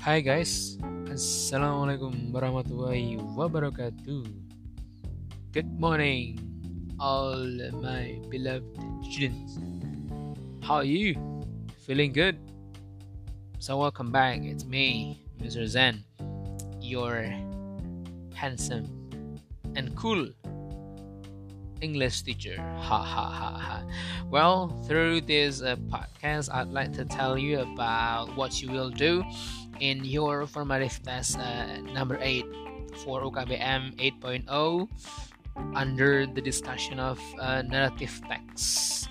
Hai guys, Assalamualaikum warahmatullahi wabarakatuh. Good morning, all my beloved students. How are you? Feeling good? So, welcome back. It's me, Mr. Zen, your handsome and cool English teacher. Ha ha ha ha. Well, through this uh, podcast, I'd like to tell you about what you will do in your formative test uh, number 8 for UKBM 8.0 under the discussion of uh, narrative text.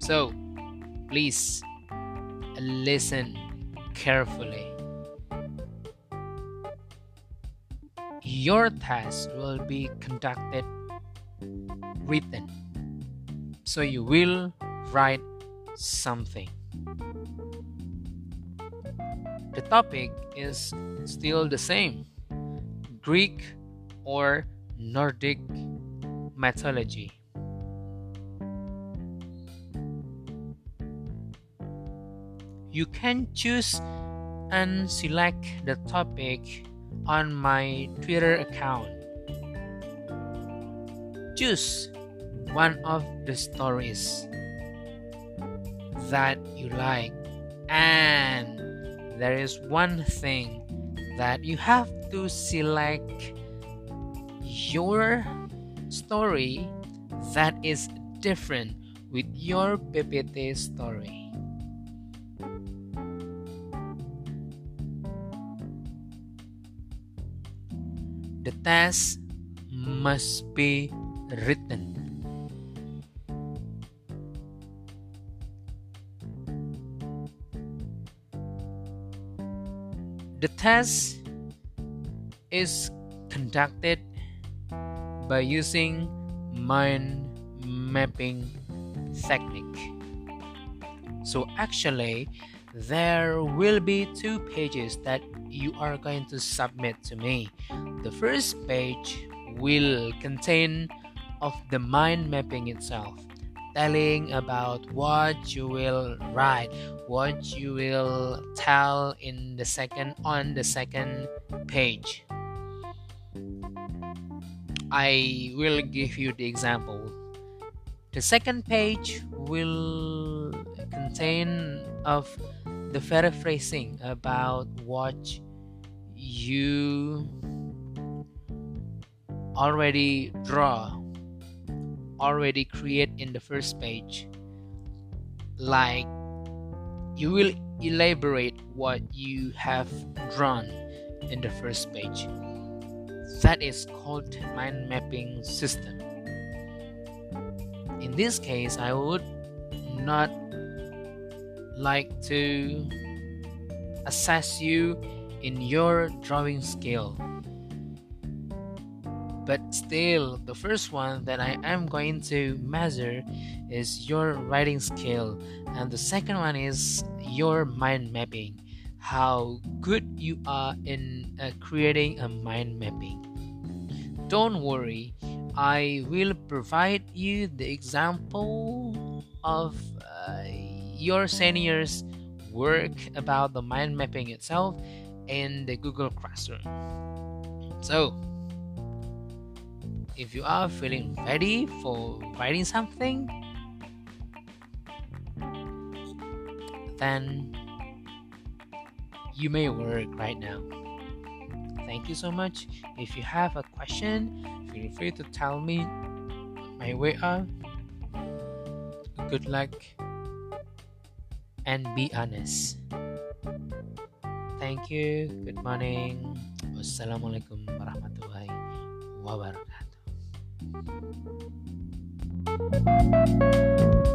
So, please listen carefully. Your test will be conducted written. So you will write something. The topic is still the same Greek or Nordic mythology. You can choose and select the topic on my Twitter account. Choose one of the stories that you like, and there is one thing that you have to select your story that is different with your PPT story. The test must be written. The test is conducted by using mind mapping technique. So actually, there will be two pages that you are going to submit to me. The first page will contain of the mind mapping itself telling about what you will write what you will tell in the second on the second page. I will give you the example. The second page will contain of the paraphrasing about what you already draw already create in the first page. Like you will elaborate what you have drawn in the first page. That is called mind mapping system. In this case i would not like to assess you in your drawing skill but still the first one that i am going to measure is your writing skill. And the second one is your mind mapping. How good you are in uh, creating a mind mapping. Don't worry. I will provide you the example of uh, your seniors work about the mind mapping itself in the google classroom. So if you are feeling ready for writing something, then you may work right now. Thank you so much. If you have a question, feel free to tell me my way up. Good luck and be honest. Thank you. Good morning. Wassalamualaikum warahmatullahi wabarakatuh. Thank you.